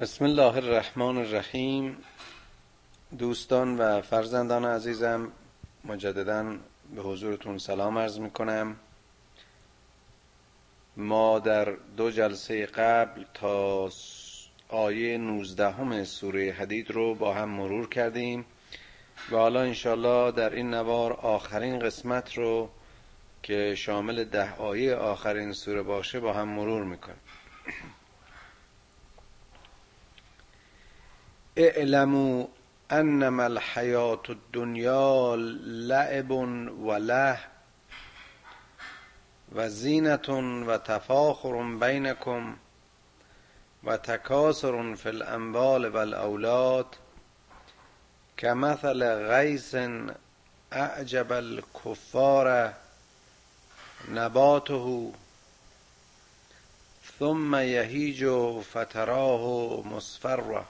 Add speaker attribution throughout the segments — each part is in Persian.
Speaker 1: بسم الله الرحمن الرحیم. دوستان و فرزندان عزیزم مجددا به حضورتون سلام عرض می کنم ما در دو جلسه قبل تا آیه 19 همه سوره حدید رو با هم مرور کردیم و حالا انشالله در این نوار آخرین قسمت رو که شامل ده آیه آخرین سوره باشه با هم مرور می‌کنیم. اعلموا أنما الحياة الدنيا لعب وله وزينة وتفاخر بينكم وتكاثر في الأموال والأولاد. كمثل غيث أعجب الكفار نباته ثم يهيج فتراه مصفرا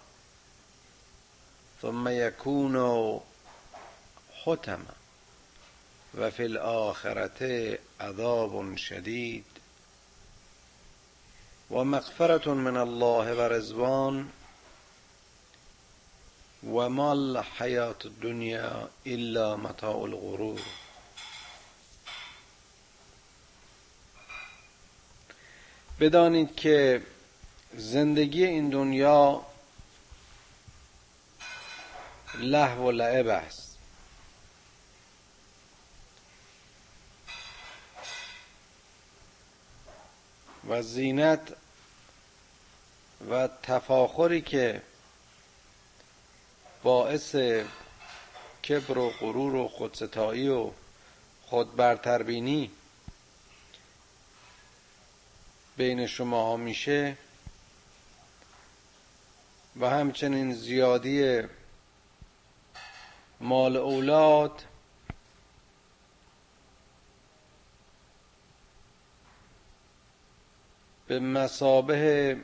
Speaker 1: ثم یکون حتما. و فی الاخرت عذاب شدید. و مغفرت من الله و رزوان و ما الحیات الدنیا الا متاع الغرور. بدانید که زندگی این دنیا لحو و لعب است. و زینت و تفاخری که باعث کبر و غرور و خودستایی و خود برتربینی بین شما ها میشه و همچنین زیادی مال اولاد. به مسابه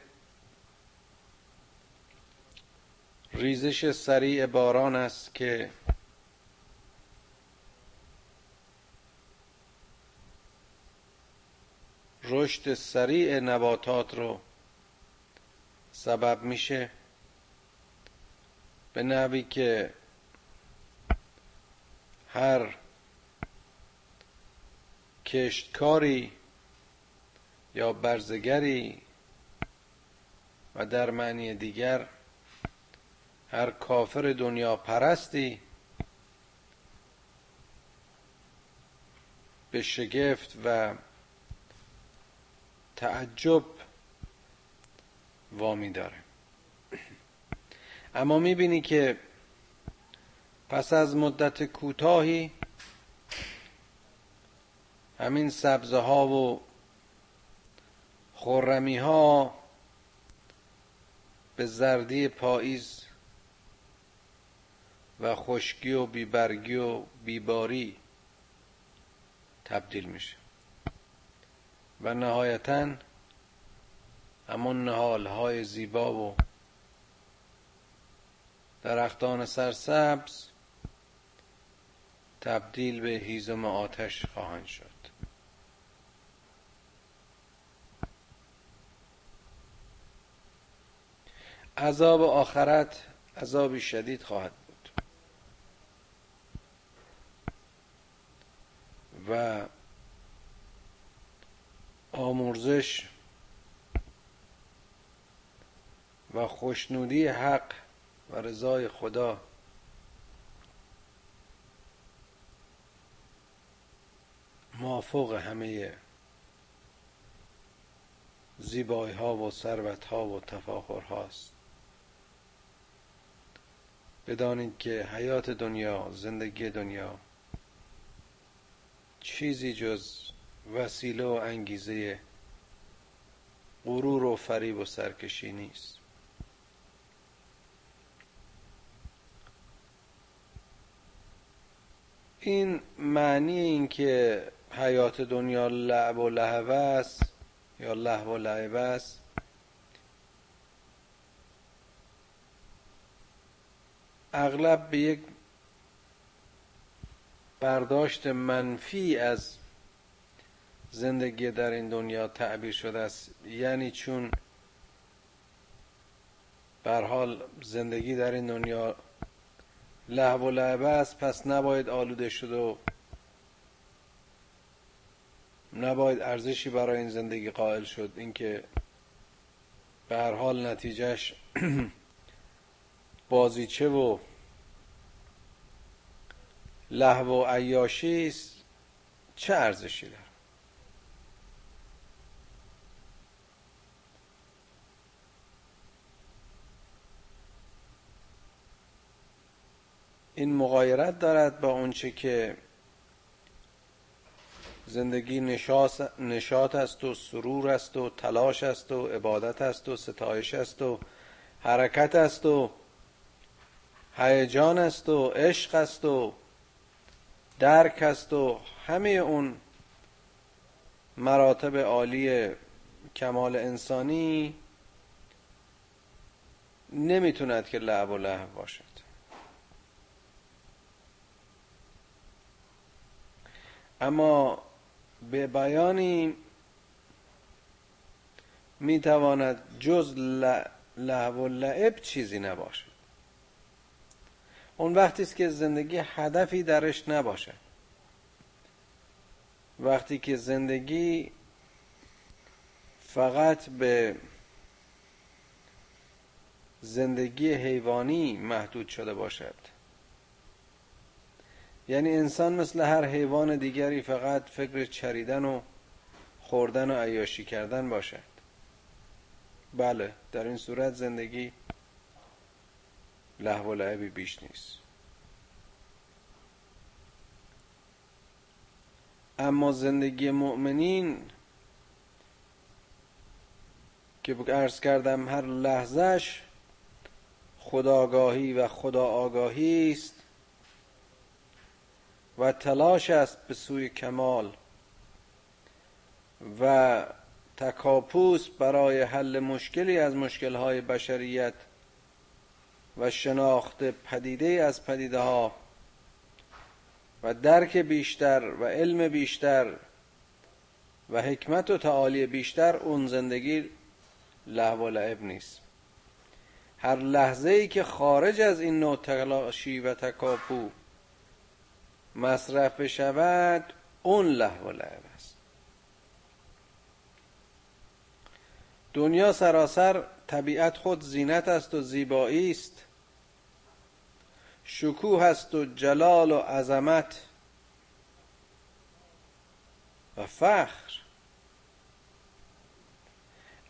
Speaker 1: ریزش سریع باران است که رشد سریع نباتات رو سبب میشه. به نوی که هر کشتکاری یا برزگری و در معنی دیگر هر کافر دنیا پرستی به شگفت و تعجب وامی داره. اما می‌بینی که پس از مدت کوتاهی همین سبزه ها و خورمی ها به زردی پاییز و خشکی و بیبرگی و بیباری تبدیل میشه. و نهایتا همون نهال های زیبا و درختان سرسبز تبدیل به هیزم آتش خواهند شد. عذاب آخرت عذابی شدید خواهد بود. و آمرزش و خوشنودی حق و رضای خدا مافوق همه زیبایی ها و ثروت ها و تفاخر هاست بدانید که حیات دنیا زندگی دنیا چیزی جز وسیله و انگیزه غرور و فریب و سرکشی نیست. این معنی این که حیات دنیا لعب و لحوه است یا لحو و لعب است. اغلب به یک برداشت منفی از زندگی در این دنیا تعبیر شده است. یعنی چون بر حال زندگی در این دنیا لحو و لعبه است پس نباید آلوده شد و نباید ارزشی برای این زندگی قائل شد. اینکه به هر حال نتیجهش بازیچه و لحو و عیاشی است. چه ارزشی داره؟ این مغایرت دارد با اونچه که زندگی نشاط است و سرور است و تلاش است و عبادت است و ستایش است و حرکت است و هیجان است و عشق است و درک است و همه اون مراتب عالی کمال انسانی نمی‌توند که لعب و لحو باشد. اما به بیانی می‌تواند جز لعب و لعب چیزی نباشد. اون وقتی است که زندگی هدفی درش نباشد. وقتی که زندگی فقط به زندگی حیوانی محدود شده باشد. یعنی انسان مثل هر حیوان دیگری فقط فکر چریدن و خوردن و عیاشی کردن باشد. بله در این صورت زندگی لحو و لعبی بیش نیست. اما زندگی مؤمنین که ارز کردم هر لحظهش خداگاهی و خدا آگاهی است. و تلاش است به سوی کمال و تکاپوس برای حل مشکلی از مشکلهای بشریت و شناخت پدیده از پدیده ها و درک بیشتر و علم بیشتر و حکمت و تعالی بیشتر اون زندگی لحو و لعب نیست. هر لحظه ای که خارج از این نوع تلاشی و تکاپو مصرف بشود اون لحو و لعب است. دنیا سراسر طبیعت خود زینت است و زیبایی است. شکوه است و جلال و عظمت و فخر.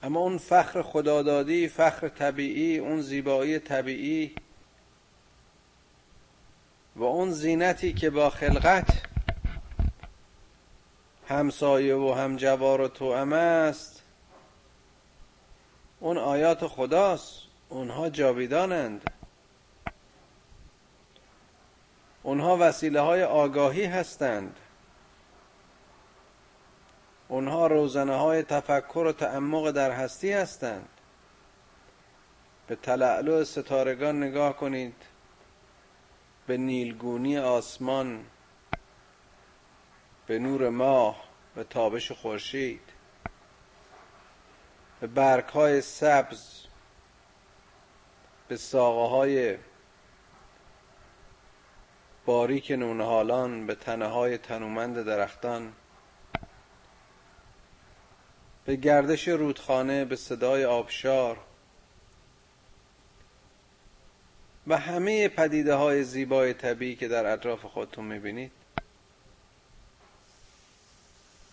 Speaker 1: اما اون فخر خدادادی فخر طبیعی اون زیبایی طبیعی و اون زینتی که با خلقت همسایه و همجوار و توأم است اون آیات خداست. اونها جاویدانند. اونها وسیله های آگاهی هستند. اونها روزنه های تفکر و تعمق در هستی هستند. به تلعلو ستارگان نگاه کنید. به نیلگونی آسمان به نور ماه به تابش خورشید به برگ های سبز به ساقه های باریک نونهالان به تنه های تنومند درختان به گردش رودخانه به صدای آبشار و همه پدیده های زیبای طبیعی که در اطراف خودتون می‌بینید.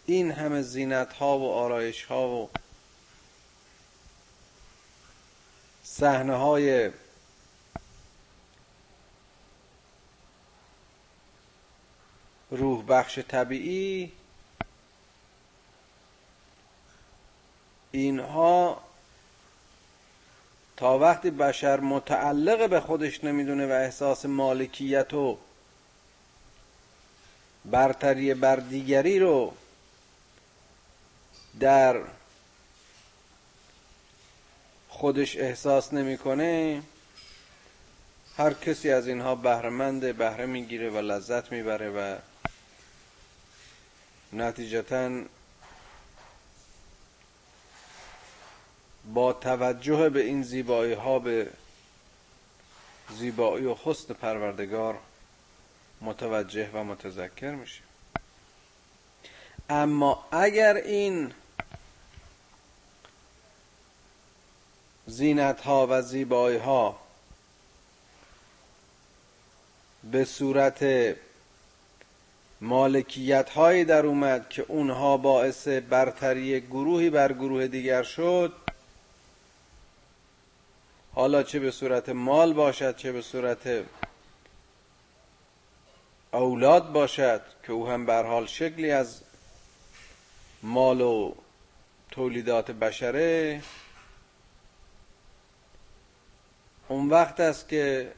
Speaker 1: این همه زینت ها و آرایش ها و صحنه های روح بخش طبیعی اینها تا وقتی بشر متعلق به خودش نمی‌دونه و احساس مالکیت و برتری بر دیگری رو در خودش احساس نمی‌کنه هر کسی از اینها بهرهمند بهره می‌گیره و لذت می‌بره و نتیجتا با توجه به این زیبایی ها به زیبایی و حسن پروردگار متوجه و متذکر میشه اما اگر این زینت ها و زیبایی ها به صورت مالکیت هایی در اومد که اونها باعث برتری گروهی بر گروه دیگر شد حالا چه به صورت مال باشد چه به صورت اولاد باشد که او هم بر حال شکلی از مال و تولیدات بشره. اون وقت است که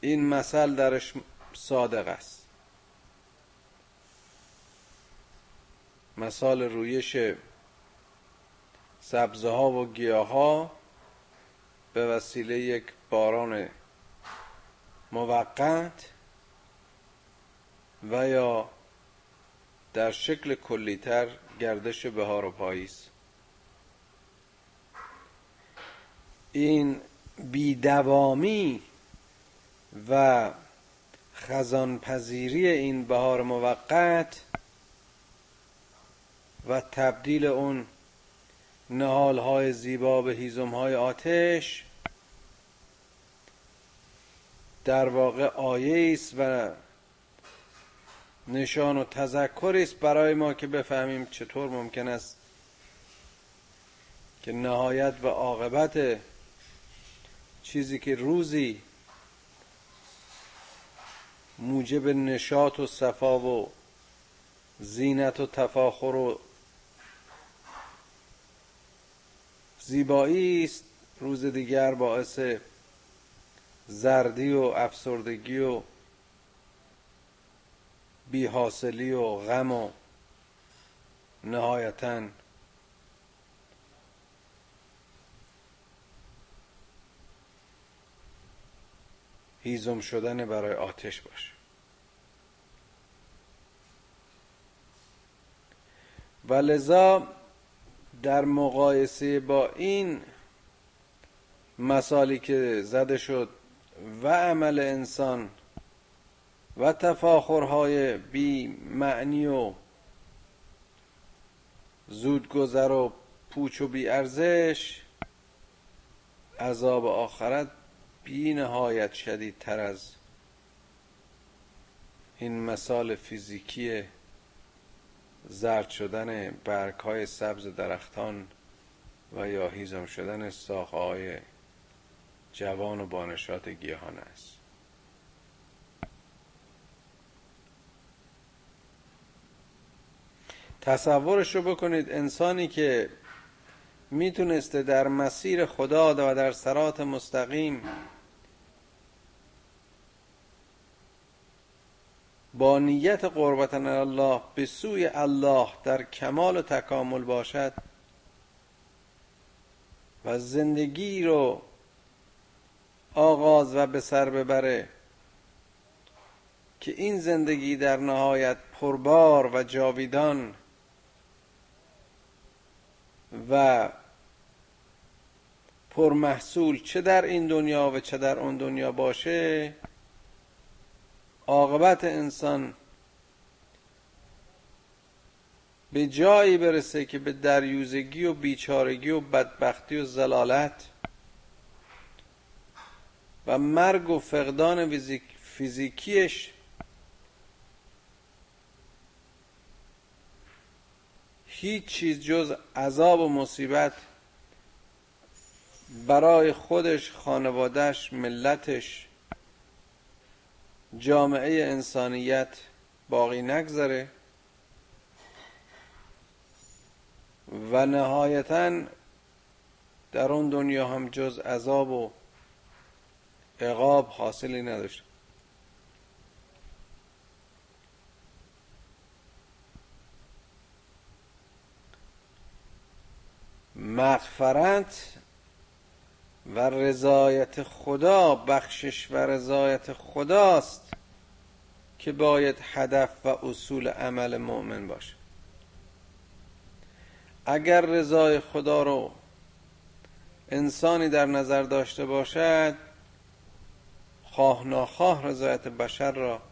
Speaker 1: این مثل درش صادق است. مثال رویش سبزه ها و گیاه ها به وسیله یک باران موقت و یا در شکل کلیتر گردش بهار و پاییز. این بیدوامی و خزان پذیری این بهار موقت و تبدیل اون نهال های زیبا به هیزم های آتش. در واقع آیه است و نشان و تذکری است برای ما که بفهمیم چطور ممکن است که نهایت و عاقبت چیزی که روزی موجب نشاط و صفا و زینت و تفاخر و زیبایی است. روز دیگر باعث زردی و افسردگی و بیحاصلی و غم و نهایتا هیزم شدن برای آتش باشه و لذا در مقایسه با این مثالی که زده شد و عمل انسان و تفاخرهای بی معنی و زودگذر و پوچ و بی ارزش عذاب آخرت بی نهایت شدیدتر از این مثال فیزیکی زرد شدن برگ های سبز درختان و یا هیزم شدن ساخه های جوان و بانشات گیاهان است. تصورش رو بکنید انسانی که می‌تونسته در مسیر خدا و در سرات مستقیم با نیت قربت الله به سوی الله در کمال و تکامل باشد و زندگی رو آغاز و به سر ببره که این زندگی در نهایت پربار و جاویدان و پرمحصول چه در این دنیا و چه در اون دنیا باشه عاقبت انسان به جایی برسه که به دریوزگی و بیچارگی و بدبختی و زلالت و مرگ و فقدان فیزیکیش هیچ چیز جز عذاب و مصیبت برای خودش خانوادهش ملتش جامعه انسانیت باقی نگذره و نهایتا در اون دنیا هم جز عذاب و عقاب حاصلی نداشت مغفرت و رضایت خدا بخشش و رضایت خداست که باید هدف و اصول عمل مؤمن باشه. اگر رضای خدا رو انسانی در نظر داشته باشد خواه ناخواه رضایت بشر را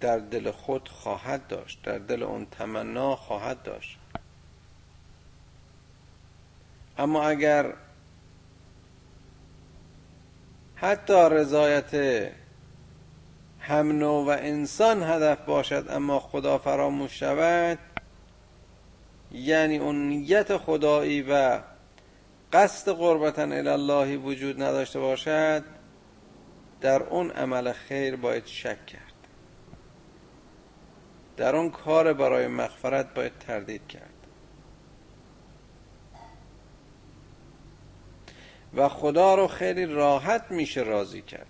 Speaker 1: در دل خود خواهد داشت در دل اون تمنا خواهد داشت. اما اگر حتی رضایت هم و انسان هدف باشد اما خدا فراموش شود یعنی اون نیت خدایی و قصد قربتا الله وجود نداشته باشد در اون عمل خیر باید شک کرد. در اون کار برای مغفرت باید تردید کرد. و خدا رو خیلی راحت میشه راضی کرد.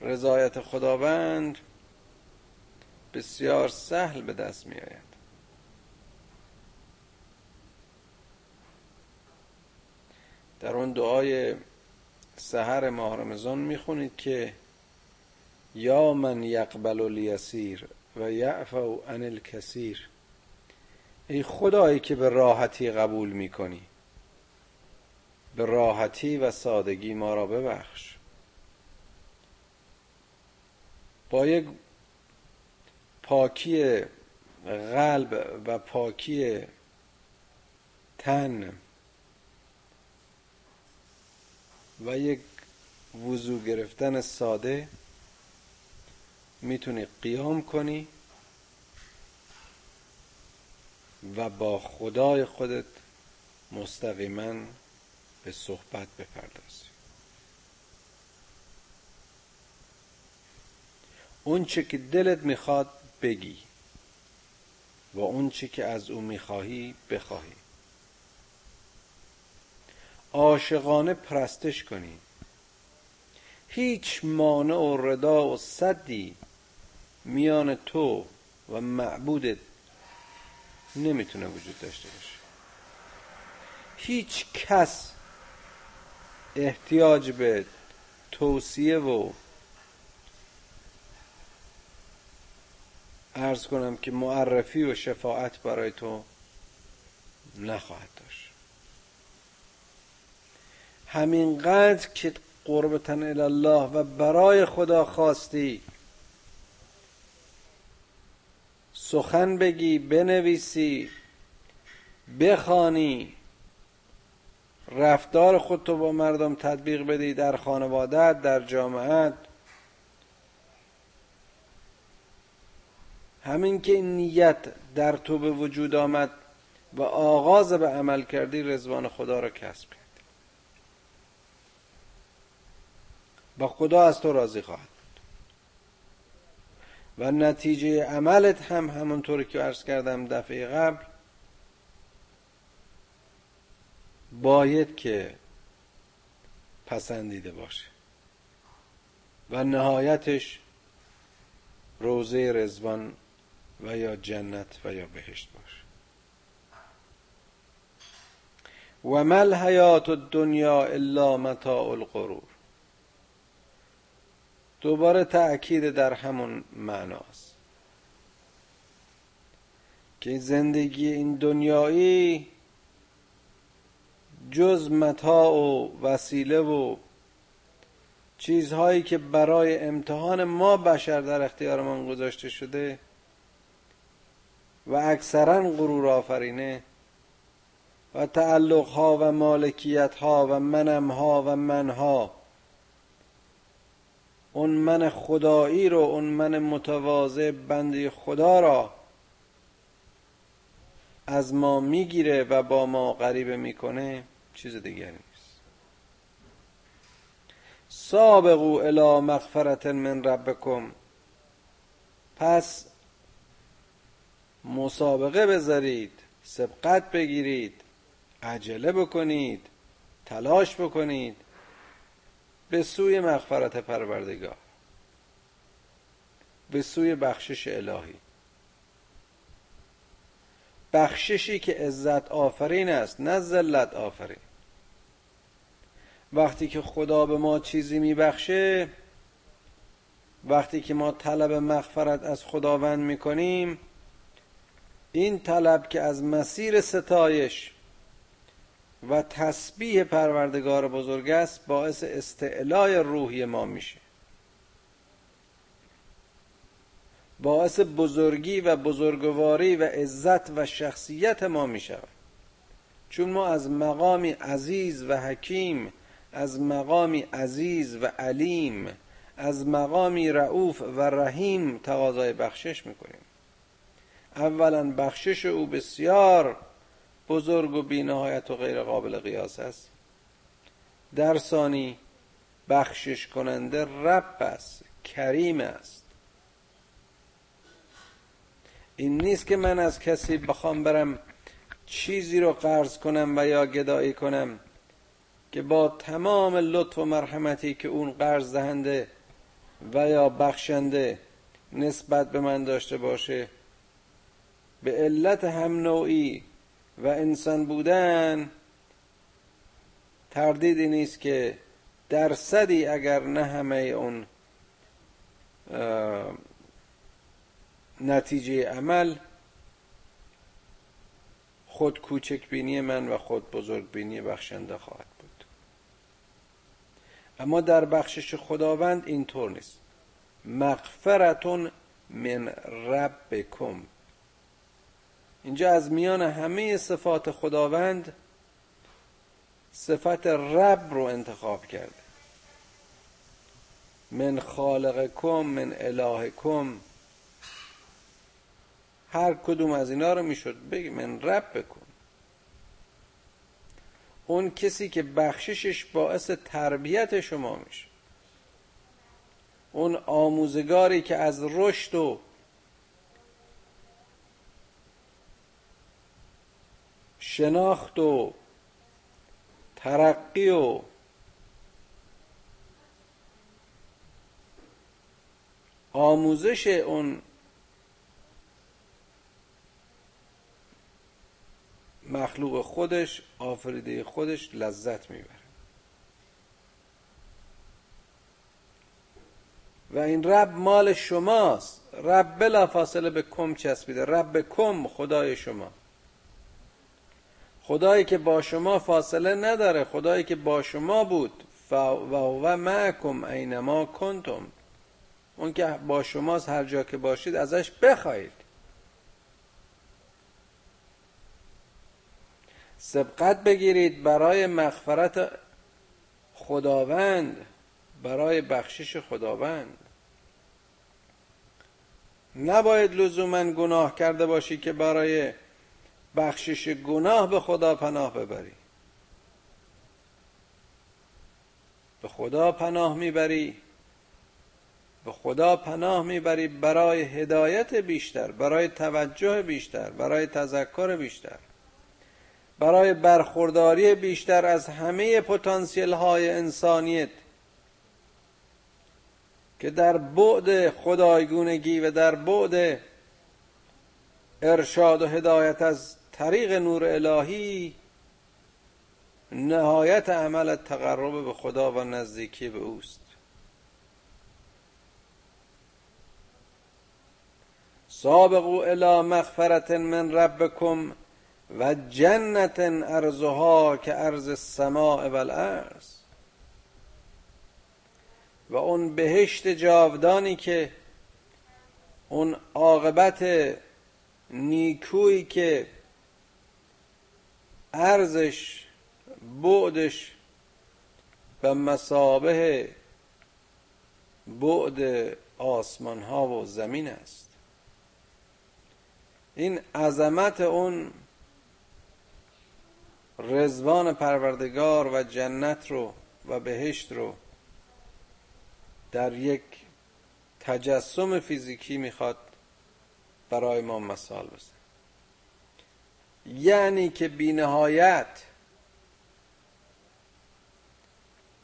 Speaker 1: رضایت خداوند بسیار سهل به دست می آید در اون دعای سحر ماه رمضان می‌خونید که یا من یقبل الیسیر و یعفو عن الکثیر ای خدایی که به راحتی قبول می‌کنی به راحتی و سادگی ما را ببخش. با یک پاکی قلب و پاکی تن و یک وضو گرفتن ساده می‌تونی قیام کنی و با خدای خودت مستقیما به صحبت بپردازی اون چه که دلت می‌خواد بگی و اون چه که از او می‌خواهی بخواهی. عاشقانه پرستش کنی. هیچ مانع و ردا و صدی میان تو و معبودت نمی‌تونه وجود داشته باشه. هیچ کس احتیاج به توصیه و ارز کنم که معرفی و شفاعت برای تو نخواهد داشت. همینقدر که قربتن الله و برای خدا خواستی سخن بگی بنویسی بخوانی رفتار خودتو با مردم تطبیق بدی در خانوادت در جامعت همین که این نیت در تو به وجود آمد و آغاز به عمل کردی رزوان خدا را کسب کردی با خدا از تو راضی خواهد و نتیجه عملت هم همونطوری که عرض کردم دفعه قبل باید که پسندیده باشه. و نهایتش روزه رزوان و یا جنت و یا بهشت باشه. و مل حیات الدنیا الا متاع الغرور. دوباره تأکید در همون معناست که زندگی این دنیایی جز متاع و وسیله و چیزهایی که برای امتحان ما بشر در اختیارمان گذاشته شده و اکثرا غرور آفرینه و تعلق ها و مالکیت ها و منم ها و منها اون من خدایی رو اون من متواضع بنده خدا را از ما می‌گیره و با ما غریبه می‌کنه. چیز دیگری نیست. سابقو الى مغفرت من ربکم. پس مسابقه بذارید سبقت بگیرید عجله بکنید تلاش بکنید به سوی مغفرت پروردگار به سوی بخشش الهی. بخششی که عزت آفرین است نه ذلت آفرین. وقتی که خدا به ما چیزی میبخشه وقتی که ما طلب مغفرت از خداوند می‌کنیم این طلب که از مسیر ستایش و تسبیح پروردگار بزرگ است باعث استعلای روحی ما میشه. باعث بزرگی و بزرگواری و عزت و شخصیت ما می شود چون ما از مقامی عزیز و حکیم از مقامی عزیز و علیم از مقامی رعوف و رحیم تقاضای بخشش می‌کنیم. اولا بخشش او بسیار بزرگ و بینهایت و غیر قابل قیاس است. در ثانی بخشش کننده رب است کریم است. این نیست که من از کسی بخوام برم چیزی رو قرض کنم و یا گدایی کنم که با تمام لطف و مرحمتی که اون قرض دهنده و یا بخشنده نسبت به من داشته باشه به علت هم نوعی و انسان بودن تردیدی نیست که درصدی اگر نه همه اون نتیجه عمل خود کوچک بینی من و خود بزرگ بینی بخشنده خواهد بود. اما در بخشش خداوند اینطور نیست. مغفرتون من ربکم. اینجا از میان همه صفات خداوند صفت رب رو انتخاب کرده. من خالقکم من الهکم. هر کدوم از اینا رو می‌شد بگی من رب بکن. اون کسی که بخششش باعث تربیت شما میشه. اون آموزگاری که از رشد و شناخت و ترقی و آموزش اون مخلوق خودش آفریده خودش لذت می‌بره. و این رب مال شماست. رب بلا فاصله به کم چسبیده. رب کم خدای شما. خدایی که با شما فاصله نداره. خدایی که با شما بود. و هو معکم اینما کنتم. اون که با شماست هر جا که باشید ازش بخواهید. سبقت بگیرید برای مغفرت خداوند برای بخشش خداوند. نباید لزوما گناه کرده باشی که برای بخشش گناه به خدا پناه ببری. به خدا پناه می‌بری به خدا پناه می‌بری برای هدایت بیشتر برای توجه بیشتر برای تذکر بیشتر. برای برخورداری بیشتر از همه پتانسیل های انسانیت که در بعد خدایگونگی و در بعد ارشاد و هدایت از طریق نور الهی نهایت عمل تقرب به خدا و نزدیکی به اوست. سابقوا الى مغفرت من ربکم و جنت ارزها که ارز السماء و الارض. و اون بهشت جاودانی که اون عاقبت نیکویی که ارزش بعدش به مسابه بعد آسمان ها و زمین است. این عظمت اون رزوان پروردگار و جنت رو و بهشت رو در یک تجسم فیزیکی می‌خواد برای ما مثال بزن یعنی که بینهایت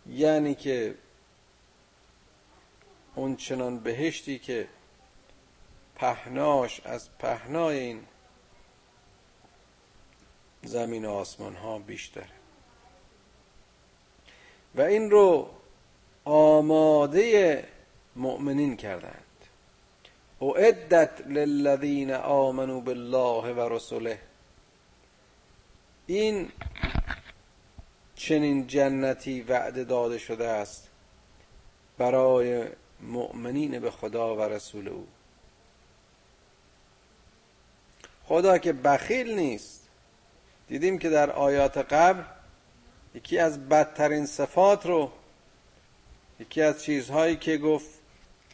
Speaker 1: یعنی که اون چنان بهشتی که پهناش از پهنای این زمین و آسمان ها بیشتره. و این رو آماده مؤمنین کردند. اعدت للذین آمنوا بالله و رسوله این چنین جنتی وعده داده شده است برای مؤمنین به خدا و رسول او. خدا که بخیل نیست. دیدیم که در آیات قبل یکی از بدترین صفات رو یکی از چیزهایی که گفت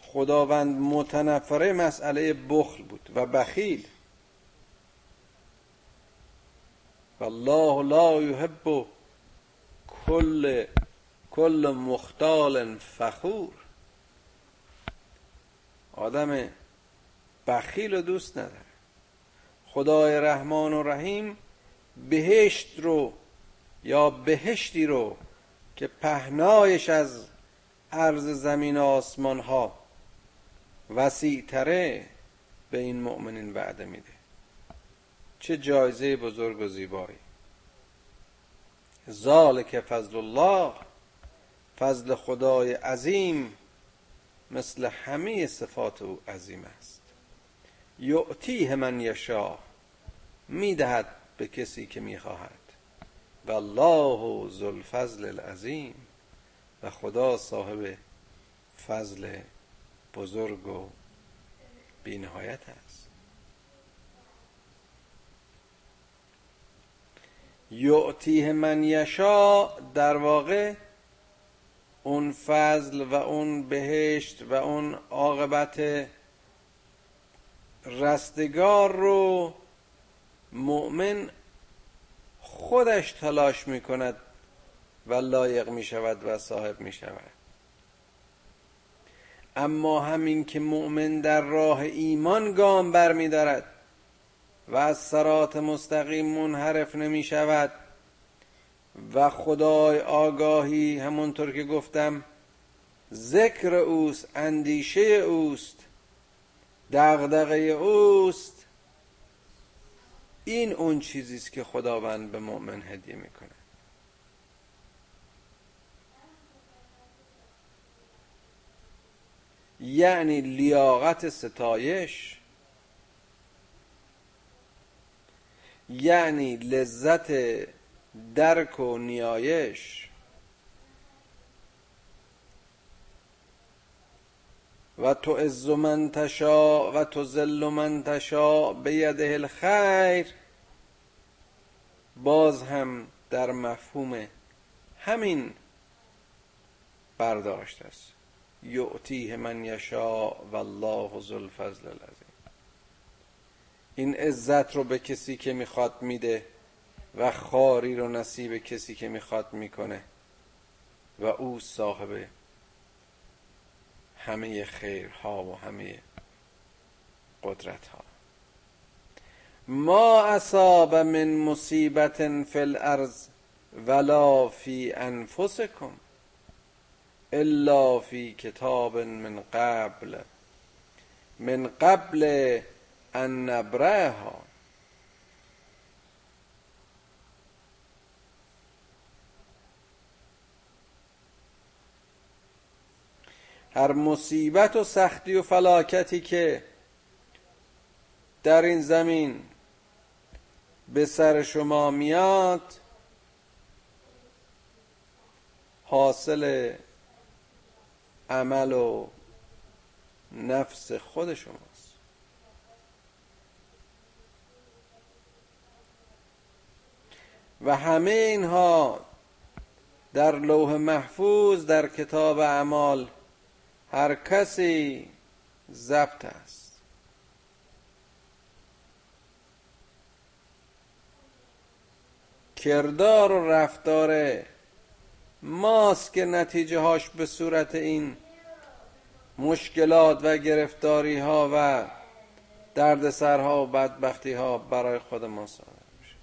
Speaker 1: خداوند متنفره مسئله بخل بود و بخیل. والله لا یحب کل کل مختال فخور. آدم بخیل و دوست نداره. خدای رحمان و رحیم بهشت رو یا بهشتی رو که پهنایش از عرض زمین و آسمان ها وسیع تره به این مؤمنین وعده میده. چه جایزه بزرگ و زیبایی. ذالک فضل الله فضل خدای عظیم مثل همه صفات او عظیم است. یعطیه من یشا می‌دهد به کسی که می‌خواهد. و الله ذو الفضل العظیم و خدا صاحب فضل بزرگ و بینهایت است. یعطیه من یشا در واقع اون فضل و اون بهشت و اون عاقبت رستگار رو مؤمن خودش تلاش می کند و لایق می شود و صاحب می شود اما همین که مؤمن در راه ایمان گام بر می و از سرات مستقیم منحرف نمی شود و خدای آگاهی همونطور که گفتم ذکر اوست اندیشه اوست دغدغه اوست این اون چیزی است که خداوند به مؤمن هدیه می‌کنه. یعنی لیاقت ستایش یعنی لذت درک و نیایش. و تو عز من تشا و تو ذل من تشا بیده الخیر. باز هم در مفهوم همین برداشت است. یعطیه من یشا و الله ذو الفضل العظیم. این عزت رو به کسی که می‌خواد میده و خاری رو نصیب کسی که می‌خواد می‌کنه و او صاحب همه خیرها و همه قدرت ها ما اصاب من مصیبت فی الارض ولا فی انفسکم الا فی کتاب من قبل من قبل ان نبرهها. هر مصیبت و سختی و فلاکتی که در این زمین به سر شما میاد حاصل عمل و نفس خود شماست. و همه اینها در لوح محفوظ در کتاب اعمال هر کسی ضبط است. کردار و رفتار ماست که نتیجه هاش به صورت این مشکلات و گرفتاری ها و دردسرها و بدبختی ها برای خود ما صادر میشه.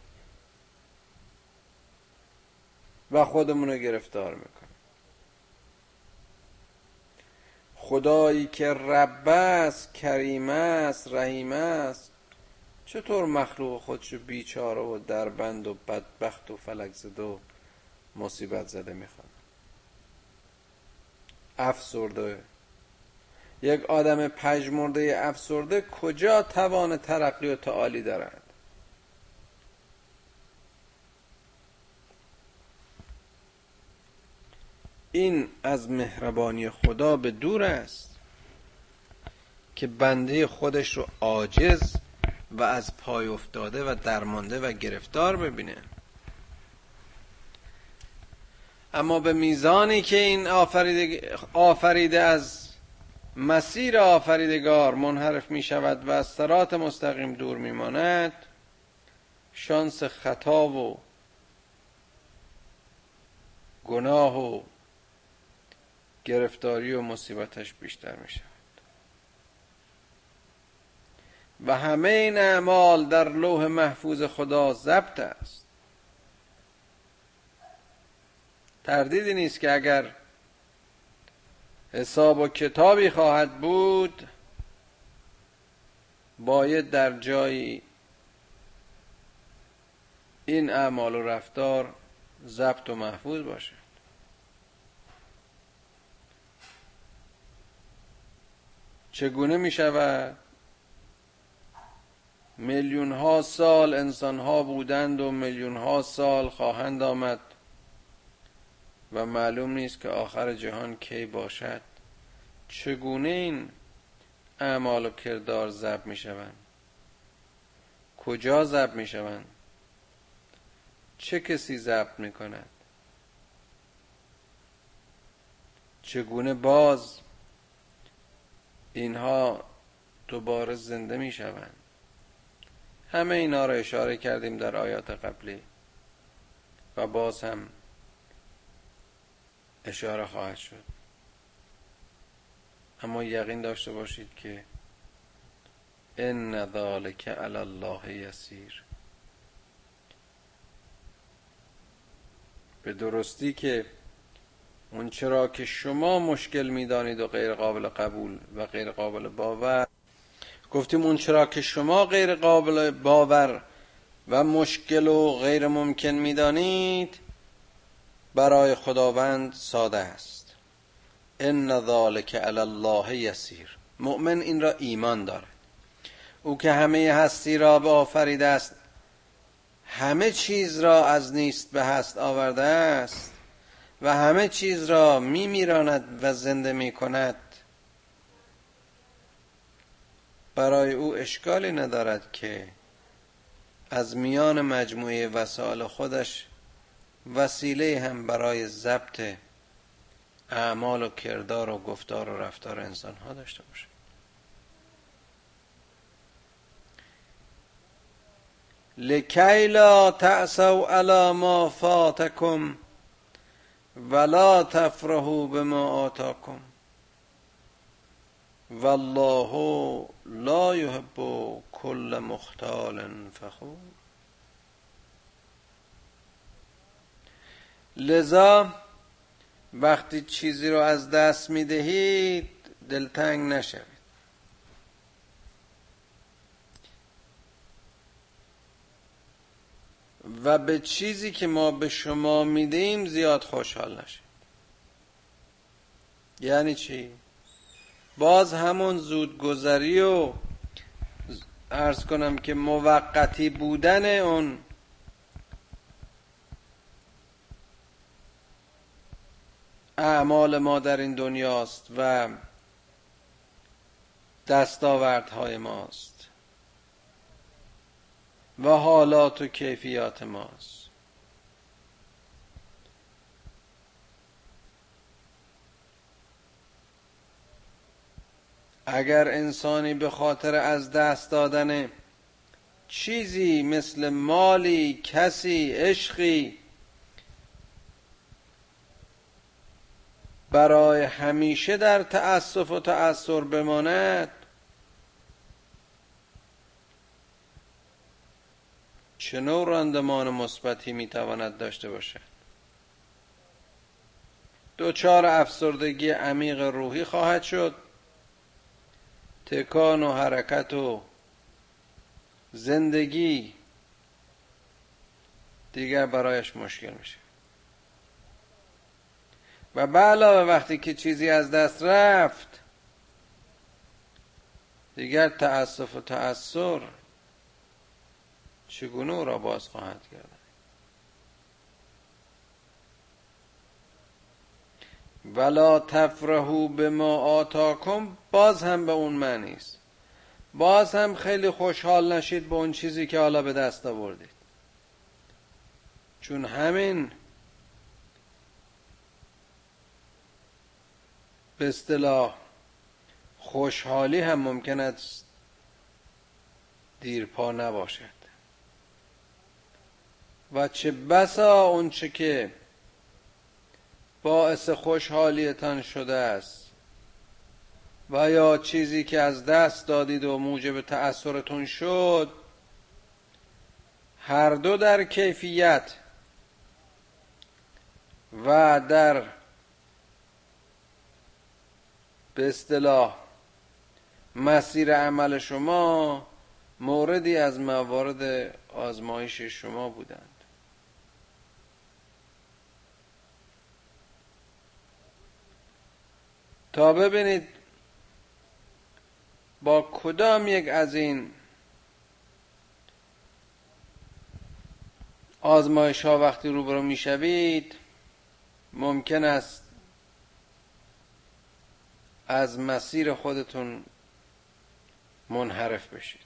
Speaker 1: و خودمون رو گرفتار می‌کنه خدایی که رب است کریم است رحیم است. چطور مخلوق خودشو بیچاره و دربند و بدبخت و فلک زده و مصیبت زده می‌خواد؟ افسرده. یک آدم پژمرده افسرده کجا توان ترقی و تعالی دارد؟ این از مهربانی خدا به دور است که بنده خودش رو عاجز و از پای افتاده و درمانده و گرفتار ببینه. اما به میزانی که این آفریده, آفریده از مسیر آفریدگار منحرف می شود و از سرات مستقیم دور می ماند شانس خطا و گناه و گرفتاری و مصیبتش بیشتر می شود و همه این اعمال در لوح محفوظ خدا ضبط است. تردیدی نیست که اگر حساب و کتابی خواهد بود باید در جایی این اعمال و رفتار ضبط و محفوظ باشه. چگونه می شود میلیون ها سال انسان ها بودند و میلیون ها سال خواهند آمد و معلوم نیست که آخر جهان کی باشد. چگونه این اعمال و کردار ضبط می شوند کجا ضبط می شوند چه کسی ضبط می کند چگونه باز اینها دوباره زنده می شوند همه اینا را اشاره کردیم در آیات قبلی و باز هم اشاره خواهد شد. اما یقین داشته باشید که ان ذالک علی الله یسیر. به درستی که اون چرا که شما مشکل می‌دانید و غیر قابل قبول و غیر قابل باور. گفتیم اون چرا که شما غیر قابل باور و مشکل و غیر ممکن می‌دانید برای خداوند ساده است. ان ذالک علی الله یسیر. مؤمن این را ایمان دارد. او که همه هستی را به آفریده است همه چیز را از نیست به هست آورده است. و همه چیز را می میراند و زنده می کند برای او اشکالی ندارد که از میان مجموعه وسایل خودش وسیله هم برای ضبط اعمال و کردار و گفتار و رفتار انسان ها داشته باشه. لکی لا علی ما فاتکم ولا تفرحوا بما آتاکم والله لا يحب كل مختال فخور. لذا وقتی چیزی رو از دست می‌دهید دلتنگ نشوید و به چیزی که ما به شما می‌دهیم زیاد خوشحال نشید یعنی چی؟ باز همون زودگذری و ارز کنم که موقتی بودن اون اعمال ما در این دنیاست و دستاوردهای ماست و حالات و کیفیات ماست. اگر انسانی به خاطر از دست دادن چیزی مثل مالی کسی عشقی برای همیشه در تأسف و تأثر بماند چه نوع راندمان مثبتی می‌تواند داشته باشد؟ دوچار افسردگی عمیق روحی خواهد شد. تکان و حرکت و زندگی دیگر برایش مشکل میشه. و به علاوه وقتی که چیزی از دست رفت دیگر تأسف و تأثر چگونه را باز خواهد کرد؟ ولا تفرحو به ما آتاکم باز هم به اون معنی است. باز هم خیلی خوشحال نشید به اون چیزی که حالا به دست آوردید. چون همین به اصطلاح خوشحالی هم ممکن است دیرپا نباشد. و چه بسا اونچه که باعث خوشحالیتان شده است و یا چیزی که از دست دادید و موجب تأثیرتون شد هر دو در کیفیت و در به اصطلاح مسیر عمل شما موردی از موارد آزمایش شما بودند. تا ببینید با کدام یک از این آزمایش ها وقتی روبرو می‌شوید ممکن است از مسیر خودتون منحرف بشید.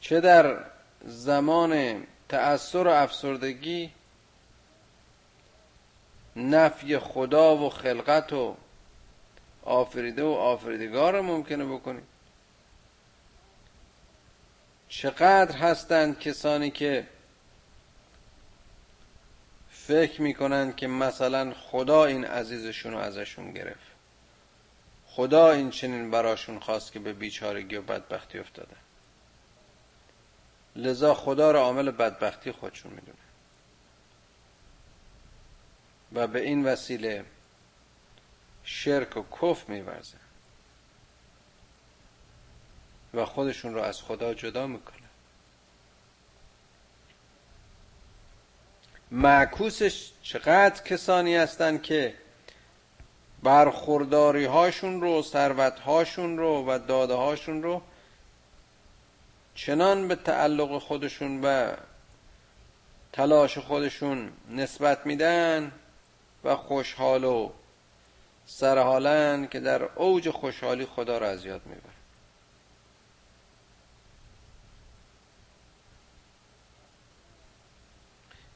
Speaker 1: چه در زمان تأثیر و افسردگی نفی خدا و خلقت و آفریده و آفریدگار ممکنه بکنید چقدر هستند کسانی که فکر می‌کنند که مثلا خدا این عزیزشون رو ازشون گرفت. خدا این چنین براشون خواست که به بیچارگی و بدبختی افتاده. لذا خدا را عامل بدبختی خودشون می‌دونه. و به این وسیله شرک و کف میورزن و خودشون رو از خدا جدا می‌کنه. معکوسش چقدر کسانی هستند که برخورداری هاشون رو ثروت هاشون رو و داده هاشون رو چنان به تعلق خودشون و تلاش خودشون نسبت میدن و خوشحال و سرحالن که در اوج خوشحالی خدا را از یاد می‌برن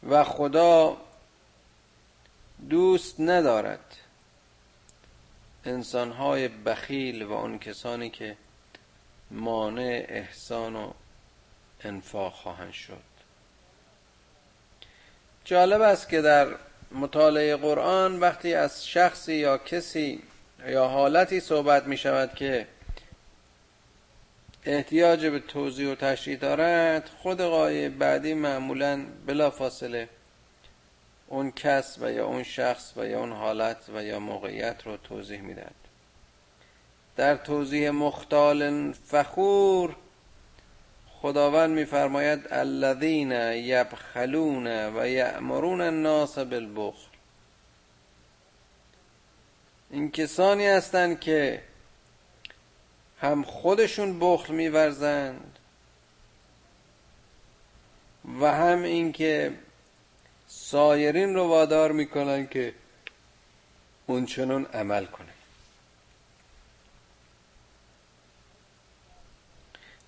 Speaker 1: و خدا دوست ندارد انسانهای بخیل و اون کسانی که مانع احسان و انفاق خواهند شد. جالب است که در مطالعه قرآن وقتی از شخصی یا کسی یا حالتی صحبت می شود که احتیاج به توضیح و تشریح دارد خود قایه بعدی معمولا بلا فاصله اون کس و یا اون شخص و یا اون حالت و یا موقعیت رو توضیح می‌دهد. در توضیح مختال فخور خداوند میفرماید الذین یبخلون و یأمرون الناس بالبخل. این کسانی هستند که هم خودشون بخل میورزند و هم اینکه سایرین رو وادار می‌کنن که اونچنون عمل کنه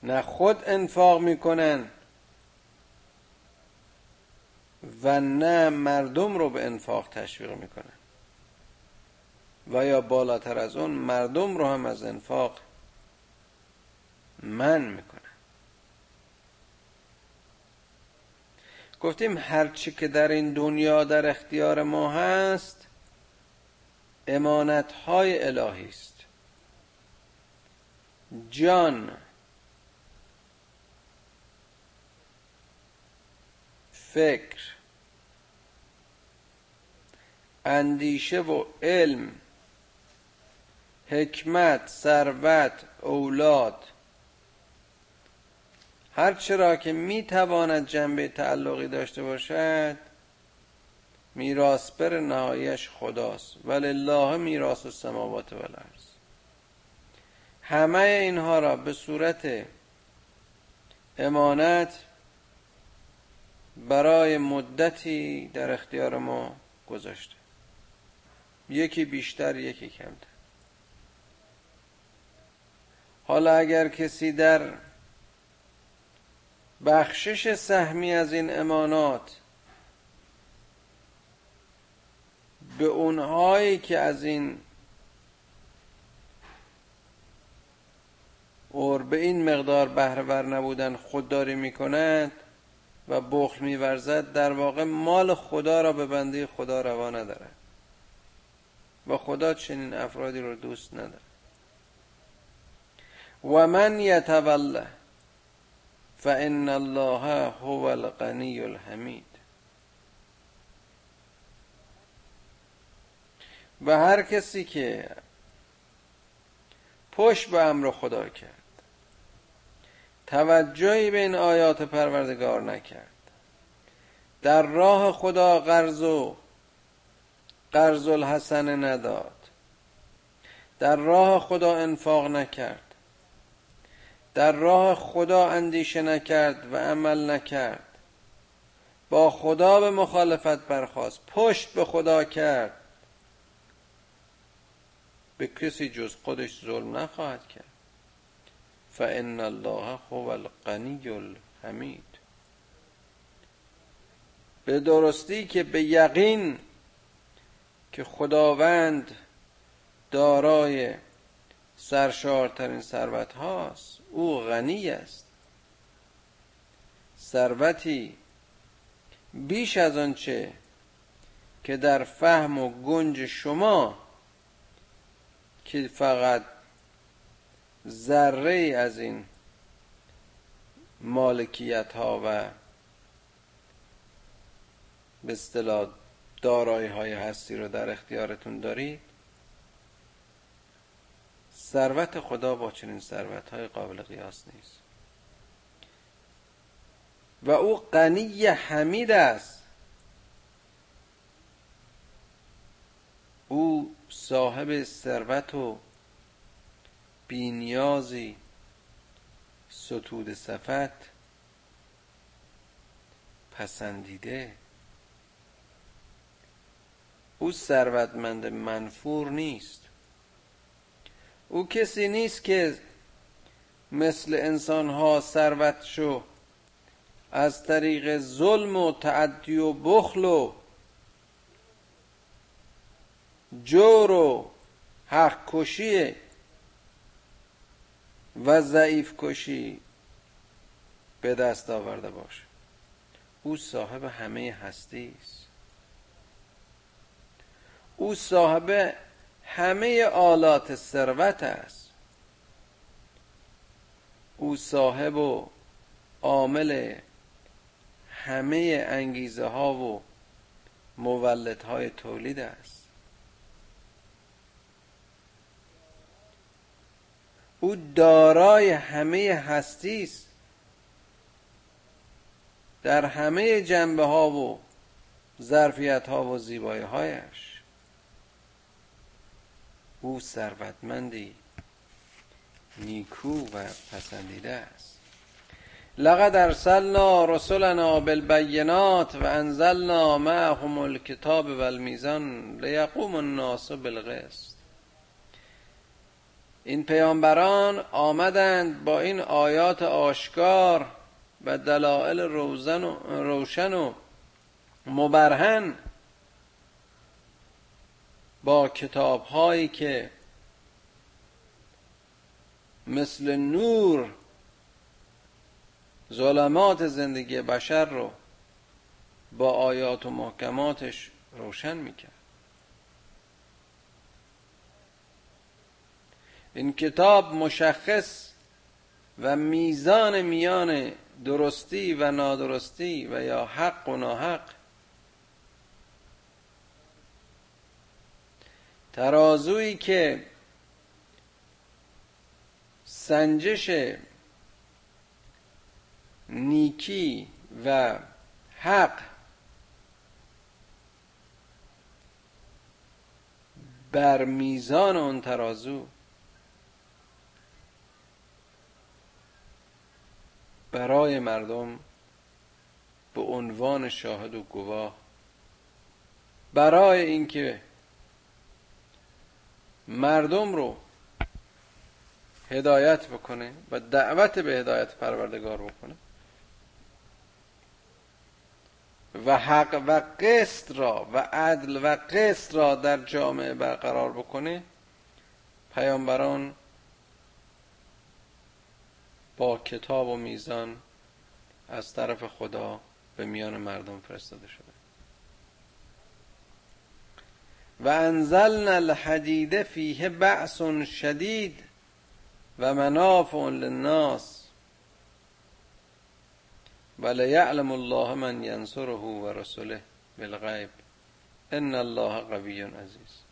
Speaker 1: نه خود انفاق می‌کنن و نه مردم رو به انفاق تشویق می‌کنن. و یا بالاتر از اون مردم رو هم از انفاق من می‌کنن. گفتیم هرچی که در این دنیا در اختیار ما هست امانت های الهی است. جان فکر اندیشه و علم حکمت ثروت اولاد. هر چرا که می‌تواند جنبه تعلقی داشته باشد میراث بر نهایش خداست. ولله میراث السماوات و الارض همه اینها را به صورت امانت برای مدتی در اختیار ما گذاشته. یکی بیشتر یکی کمتر. حالا اگر کسی در بخشش سهمی از این امانات به اونهایی که از این اور به این مقدار بهره نبودن خودداری می‌کنند و بخل میورزد در واقع مال خدا را به بنده خدا روا ندارد و خدا چنین افرادی رو دوست نداره. و من یتوله فان الله هو الغنی الحمید. و هر کسی که پشت به امر خدا کرد توجهی به این آیات پروردگار نکرد. در راه خدا قرض و قرض الحسن نداد. در راه خدا انفاق نکرد. در راه خدا اندیشه نکرد و عمل نکرد. با خدا به مخالفت برخواست پشت به خدا کرد. به کسی جز خودش ظلم نخواهد کرد. فان الله هو الغنی الحمید به درستی که به یقین که خداوند دارای سرشارترین ثروت هاست او غنی است. ثروتی بیش از آنچه که در فهم و گنج شما که فقط ذره از این مالکیت ها و به اصطلاح دارایی های هستی رو در اختیارتون دارید. ثروت خدا با چنین ثروت های قابل قیاس نیست. و او غنی حمید است. او صاحب ثروت و بینیازی ستود صفت پسندیده. او ثروتمند منفور نیست. او کسی نیست که مثل انسانها ثروت شو از طریق ظلم و تعدی و بخل و جور و حق کشی و ضعیف کشی به دست آورده باشه او صاحب همه هستی است او صاحب همه آلات ثروت است. او صاحب و عامل همه انگیزه ها و های تولید است. او دارای همه هستی است. در همه جنبه ها و ظرفیت ها و زیبایی هایش او ثروتمندی نیکو و پسندیده است. لقد ارسلنا رسلنا بالبینات و انزلنا معهم الكتاب والمیزان لیقوم الناس بالقسط. این پیامبران آمدند با این آیات آشکار و دلائل روزن و روشن و مبرهن با کتاب هایی که مثل نور ظلمات زندگی بشر رو با آیات و محکماتش روشن می‌کرد. این کتاب مشخص و میزان میان درستی و نادرستی و یا حق و ناحق ترازویی که سنجش نیکی و حق بر میزان اون ترازو برای مردم به عنوان شاهد و گواه. برای اینکه مردم رو هدایت بکنه و دعوت به هدایت پروردگار بکنه و حق و قسط را و عدل و قسط را در جامعه برقرار بکنه پیامبران با کتاب و میزان از طرف خدا به میان مردم فرستاده شده. و انزلنا الحدید فیه بعث شدید و منافع للناس یعلم الله من ینصره و رسوله بالغیب. ان الله قوی عزیز.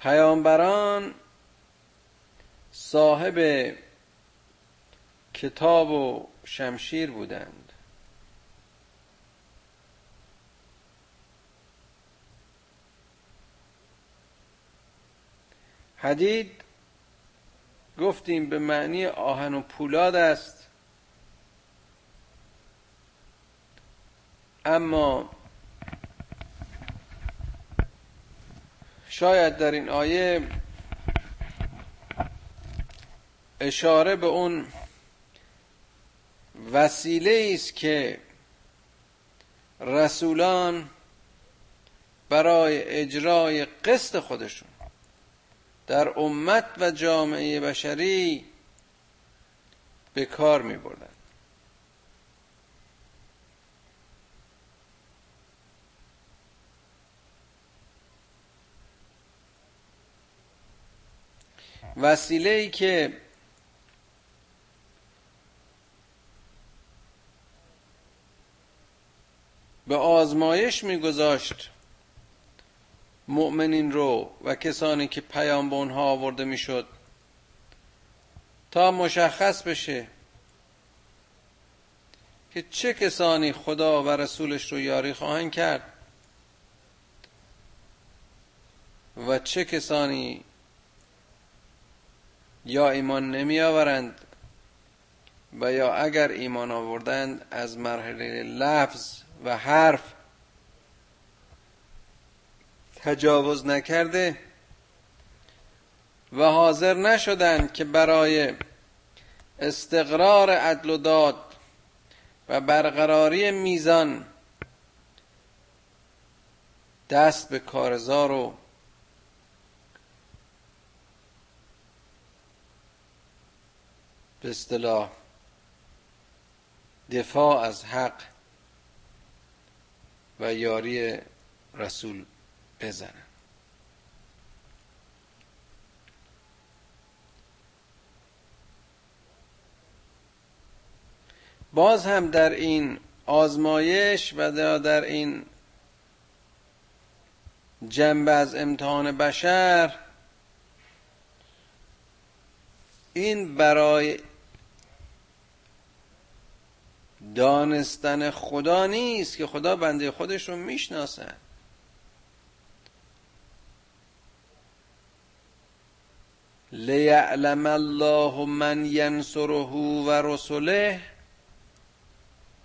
Speaker 1: پیامبران صاحب کتاب و شمشیر بودند. حدید گفتیم به معنی آهن و پولاد است. اما شاید در این آیه اشاره به اون وسیله است که رسولان برای اجرای قسط خودشون در امت و جامعه بشری به کار می بردن. وسیله ای که به آزمایش میگذاشت مؤمنین رو و کسانی که پیام به اونها آورده می‌شد تا مشخص بشه که چه کسانی خدا و رسولش رو یاری خواهند کرد و چه کسانی یا ایمان نمی آورند و یا اگر ایمان آوردند از مرحله لفظ و حرف تجاوز نکرده و حاضر نشدند که برای استقرار عدل و داد و برقراری میزان دست به کارزار و به اصطلاح دفاع از حق و یاری رسول بزنن. باز هم در این آزمایش و در این جنبه از امتحان بشر این برای دانستن خدا نیست که خدا بنده خودش رو می‌شناسه لیعلم الله من ینصره و رسوله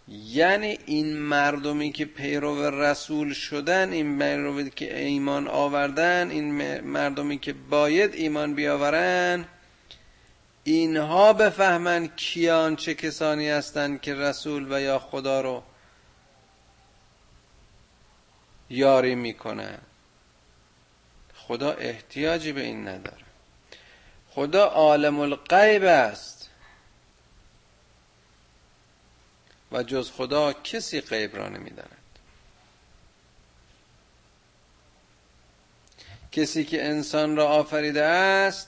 Speaker 1: یعنی این مردمی که پیرو رسول شدن این مردمی که ایمان آوردن این مردمی که باید ایمان بیاورن اینها بفهمند کیان چه کسانی هستند که رسول و یا خدا رو یاری می‌کنن خدا احتیاجی به این نداره. خدا عالم الغیب است. و جز خدا کسی غیب را نمی‌داند. کسی که انسان را آفریده است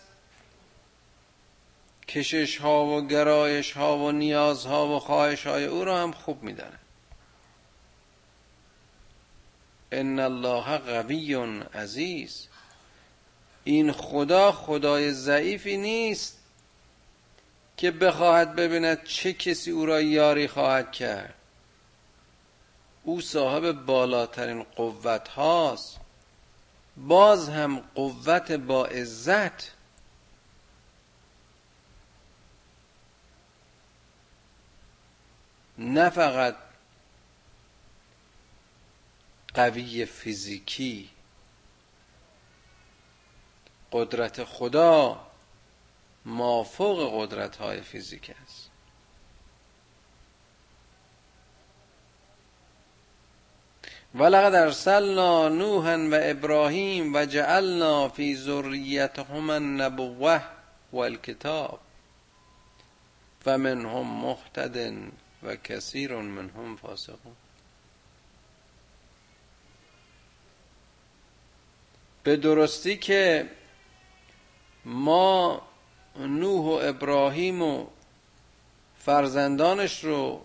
Speaker 1: کشش ها و گرایش ها و نیاز ها و خواهش های او را هم خوب می‌داند. ان الله قوی عزیز. این خدا خدای ضعیفی نیست که بخواهد ببیند چه کسی او را یاری خواهد کرد. او صاحب بالاترین قوت هاست. باز هم قوت با عزت. نه فقط قوی فیزیکی قدرت خدا مافوق قدرت های فیزیک است. ولقد ارسلنا نوحا و ابراهیم و جعلنا فی ذریتهم النبوه والکتاب و منهم مهتد. و کثیر منهم فاسقون. به درستی که ما نوح و ابراهیم و فرزندانش رو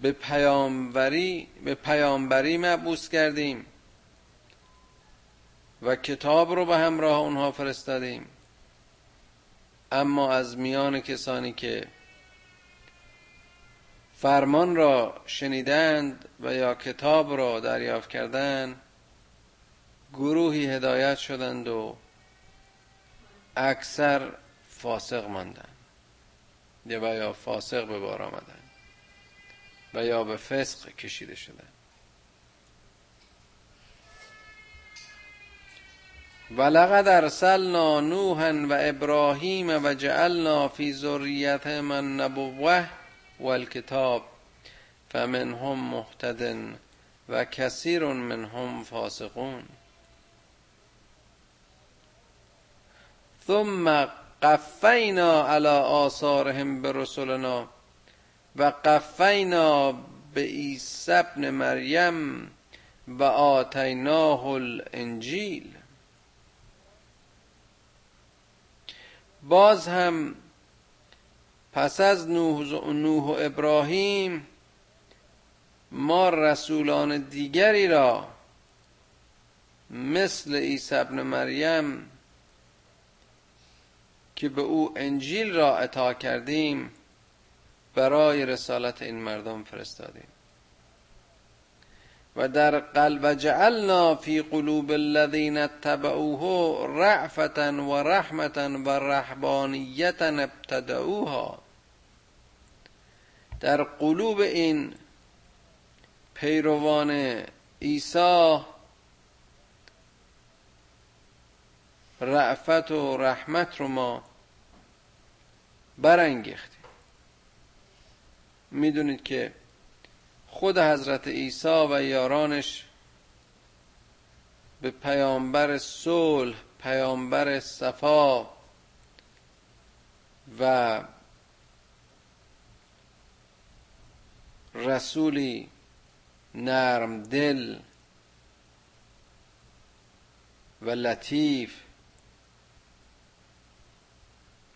Speaker 1: به پیامبری به پیامبری مبوس کردیم و کتاب رو به همراه اونها فرستادیم. اما از میان کسانی که فرمان را شنیدند و یا کتاب را دریافت کردند گروهی هدایت شدند و اکثر فاسق ماندند و یا فاسق به بار آمدند و یا به فسق کشیده شدن ولقد ارسلنا نوحا و ابراهیم و جعلنا فی ذریتهم النبوه والکتاب فمنهم مهتد و کثیر منهم فاسقون. ثم قفینا على آثارهم برسلنا و قفینا به عیسی ابن مریم و آتیناه الانجیل. باز هم پس از نوح, و ابراهیم ما رسولان دیگری را مثل عیسی ابن مریم که به او انجیل را عطا کردیم برای رسالت این مردم فرستادیم. و در قلب جعلنا فی قلوب الذین اتبعوه رعفتا و رحمتا و رحبانیتا ابتدعوها. در قلوب این پیروان عیسی رعفت و رحمت رو ما برانگیختیم. می‌دونید که خود حضرت عیسی و یارانش به پیامبر صلح پیامبر صفا و رسولی نرم دل و لطیف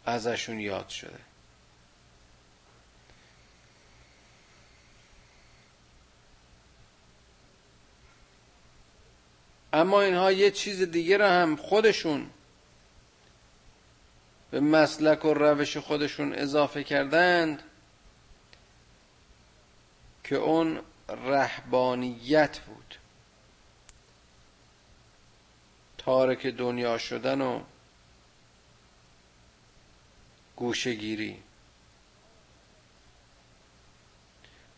Speaker 1: ازشون یاد شده. اما اینها یه چیز دیگه را هم خودشون به مسلک و روش خودشون اضافه کردند. که اون رهبانیت بود. تارک دنیا شدن و گوشگیری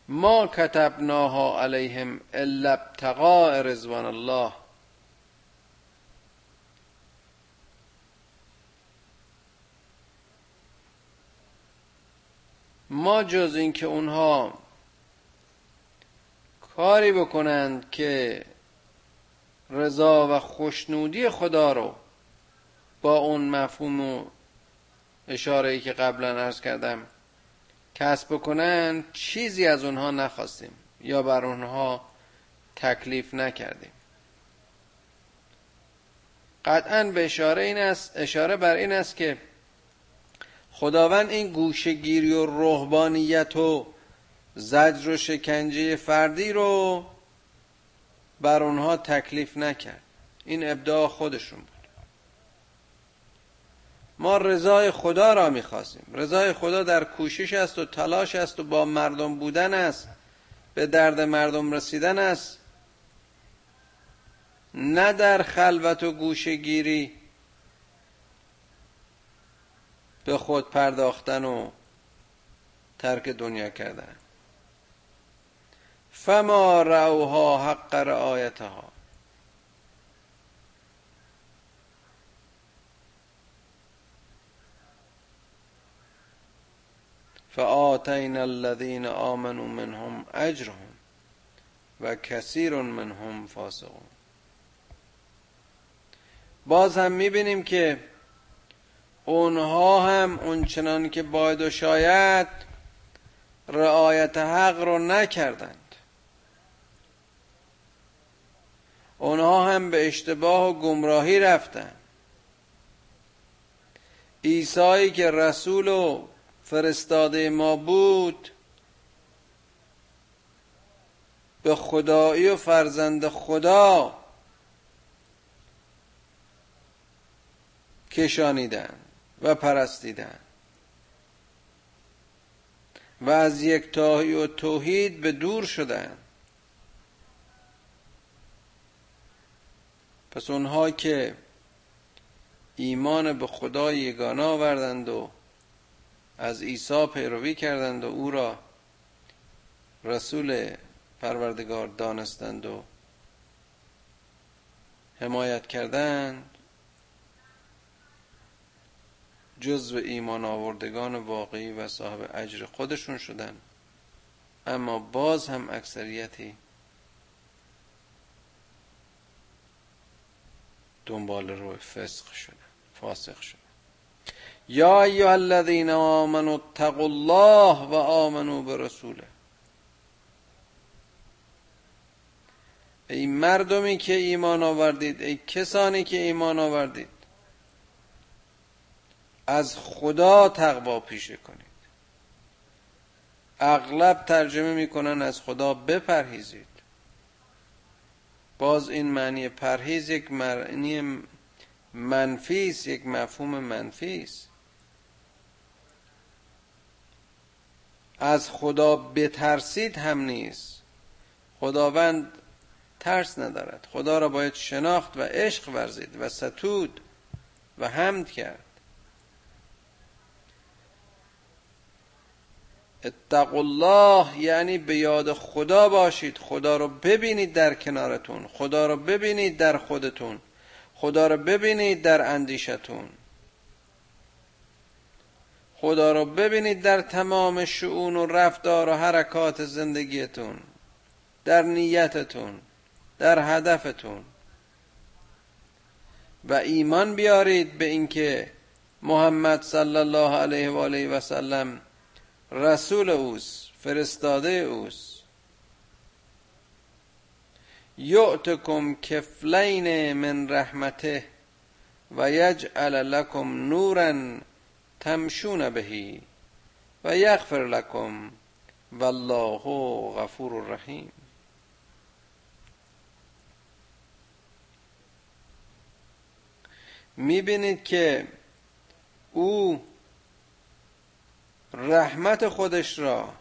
Speaker 1: ما کتبناها علیهم الا ابتغاء رضوان الله. ما جز اینکه اونها کاری بکنند که رضا و خوشنودی خدا رو با اون مفهوم و اشاره ای که قبلا عرض کردم کسب بکنن چیزی از اونها نخواستیم یا بر اونها تکلیف نکردیم. قطعا به اشاره این است اشاره بر این است که خداوند این گوشگیری و رهبانیت و زجر و شکنجه فردی رو بر اونها تکلیف نکرد. این ابداع خودشون بود. ما رضای خدا را می‌خواستیم. رضای خدا در کوشش است و تلاش است و با مردم بودن است. به درد مردم رسیدن است. نه در خلوت و گوشگیری به خود پرداختن و ترک دنیا کردن. فما روها حق رعایتها فآتینا الذین آمنوا منهم اجرهم و کثیر منهم فاسقون. باز هم می‌بینیم که اونها هم اونچنان که باید و شاید رعایت حق رو نکردند اونها هم به اشتباه و گمراهی رفتند عیسایی که رسول و فرستاده ما بود به خدایی و فرزند خدا کشانیدن و پرستیدن. و از یک تاهی و توحید به دور شدن. پس اونها که ایمان به خدا یگانه آوردند و از عیسی پیروی کردند و او را رسول پروردگار دانستند و حمایت کردند جزو ایمان آوردگان واقعی و صاحب اجر خودشون شدن اما باز هم اکثریتی دنبال روی فسق شدن فاسق شدن. یا ایها الذین آمنوا اتقوا الله و آمنوا برسوله. ای مردمی که ایمان آوردید ای کسانی که ایمان آوردید از خدا تقوا پیشه کنید. اغلب ترجمه می‌کنن از خدا بپرهیزید. باز این معنی پرهیز یک معنی منفی است یک مفهوم منفی است. از خدا بترسید هم نیست. خداوند ترس ندارد. خدا را باید شناخت و عشق ورزید و ستود و حمد کرد. اتقوا الله یعنی به یاد خدا باشید. خدا رو ببینید در کنارتون. خدا رو ببینید در خودتون. خدا رو ببینید در اندیشتون. خدا رو ببینید در تمام شعون و رفتار و حرکات زندگیتون. در نیتتون. در هدفتون. و ایمان بیارید به اینکه محمد صلی الله علیه و آله و سلم رسول اوست فرستاده اوست. یعتکم کفلین من رحمته و یجعل لکم نورا تمشون بهی و یغفر لکم. والله غفور رحیم. می‌بینید که او رحمت خودش را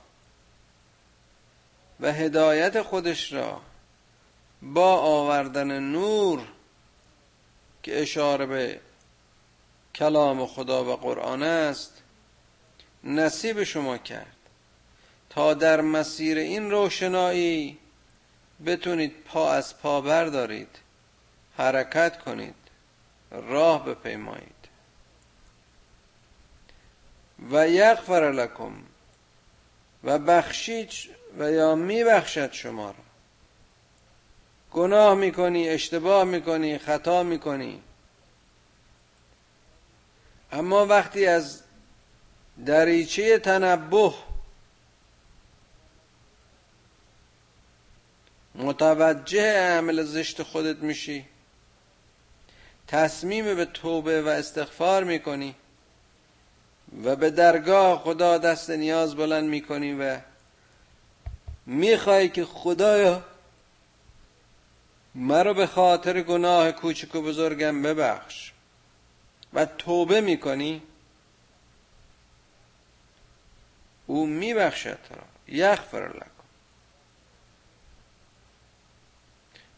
Speaker 1: و هدایت خودش را با آوردن نور که اشاره به کلام خدا و قرآن است نصیب شما کرد. تا در مسیر این روشنایی بتونید پا از پا بردارید حرکت کنید راه بپیمایید. و یغفر لکم و بخشید و یا میبخشد شما را. گناه می‌کنی اشتباه می‌کنی خطا می‌کنی. اما وقتی از دریچه تنبه متوجه عمل زشت خودت میشی تصمیم به توبه و استغفار می‌کنی و به درگاه خدا دست نیاز بلند می‌کنی و می‌خوای که خدایا مرا به خاطر گناه کوچک و بزرگم ببخش و توبه می‌کنی؟ او میبخشد تو را. یغفر لکن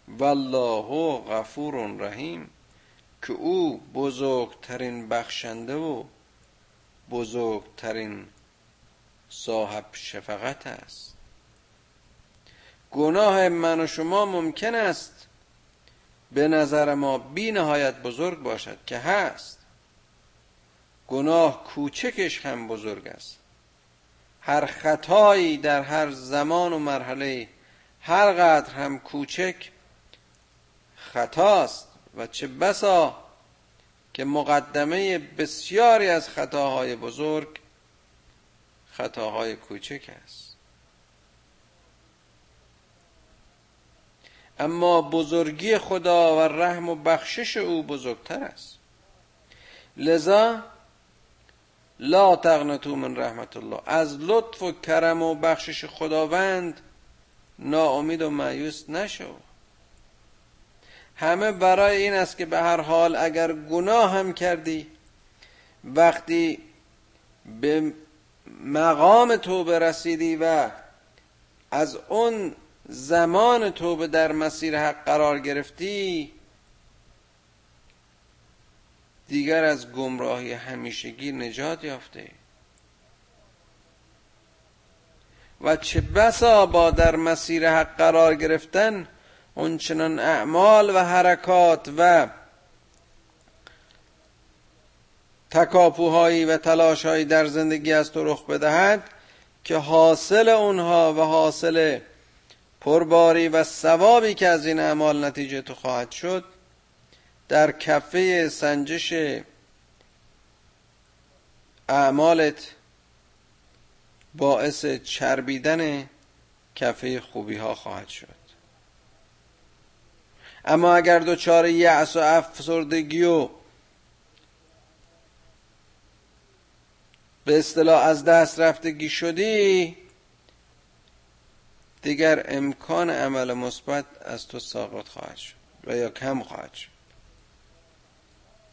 Speaker 1: والله غفور رحیم که او بزرگترین بخشنده و بزرگترین صاحب شفقت است. گناه من و شما ممکن است به نظر ما بی نهایت بزرگ باشد که هست. گناه کوچکش هم بزرگ است. هر خطایی در هر زمان و مرحله هر قدر هم کوچک خطاست و چه بسا که مقدمه بسیاری از خطاهای بزرگ خطاهای کوچک است. اما بزرگی خدا و رحم و بخشش او بزرگتر است. لذا لا تقنطو من رحمت الله. از لطف و کرم و بخشش خداوند ناامید و مایوس نشو. همه برای این است که به هر حال اگر گناه هم کردی وقتی به مقام توبه رسیدی و از اون زمان توبه در مسیر حق قرار گرفتی دیگر از گمراهی همیشگی نجات یافته. و چه بسا با در مسیر حق قرار گرفتن اونچنان اعمال و حرکات و تکاپوهایی و تلاشهایی در زندگی از تو رخ بدهد که حاصل اونها و حاصل پرباری و ثوابی که از این اعمال نتیجه تو خواهد شد در کفه سنجش اعمالت باعث چربیدن کفه خوبی ها خواهد شد. اما اگر دچار یأس و افسردگی و به اصطلاح از دست رفتگی شدی دیگر امکان عمل مثبت از تو ساقط خواهد شد و یا کم خواهد شد.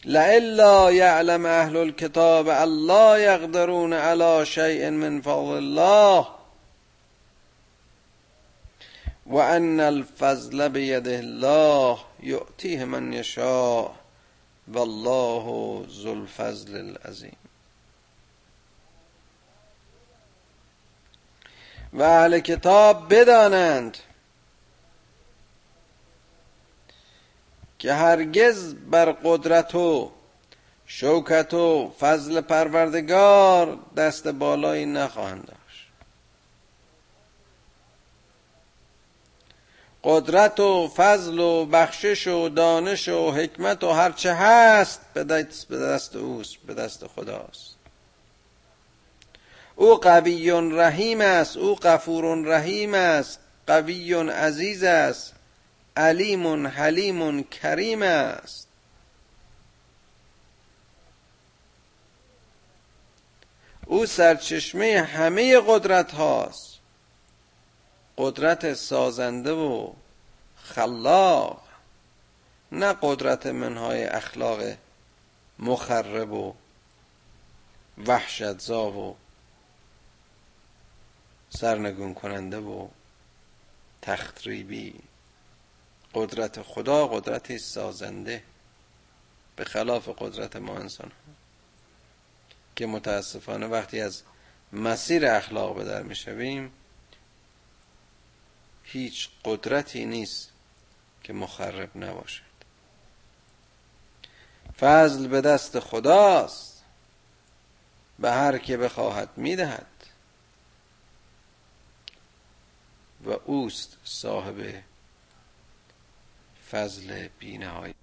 Speaker 1: لئلا یعلم اهل الكتاب الله یقدرون على شیء من فضل الله. و ان الفضل بید الله یعطیه من یشاء والله ذو الفضل العظیم و اهل کتاب بدانند که هرگز بر قدرت و شوکت و فضل پروردگار دست بالایی نخواهند داشت قدرت و فضل و بخشش و دانش و حکمت و هرچه هست به دست, اوست به دست خداست. او قوی رحیم است او غفور رحیم است قوی عزیز است علیم حلیم کریم است. او سرچشمه همه قدرت هاست. قدرت سازنده و خلاق نه قدرت منهای اخلاق مخرب و وحشتزا و سرنگون کننده و تخریبی. قدرت خدا قدرتی سازنده به خلاف قدرت ما انسان که متاسفانه وقتی از مسیر اخلاق به در می‌شویم هیچ قدرتی نیست که مخرب نباشد. فضل به دست خداست. به هر که بخواهد می‌دهد. و اوست صاحب فضل بینهایی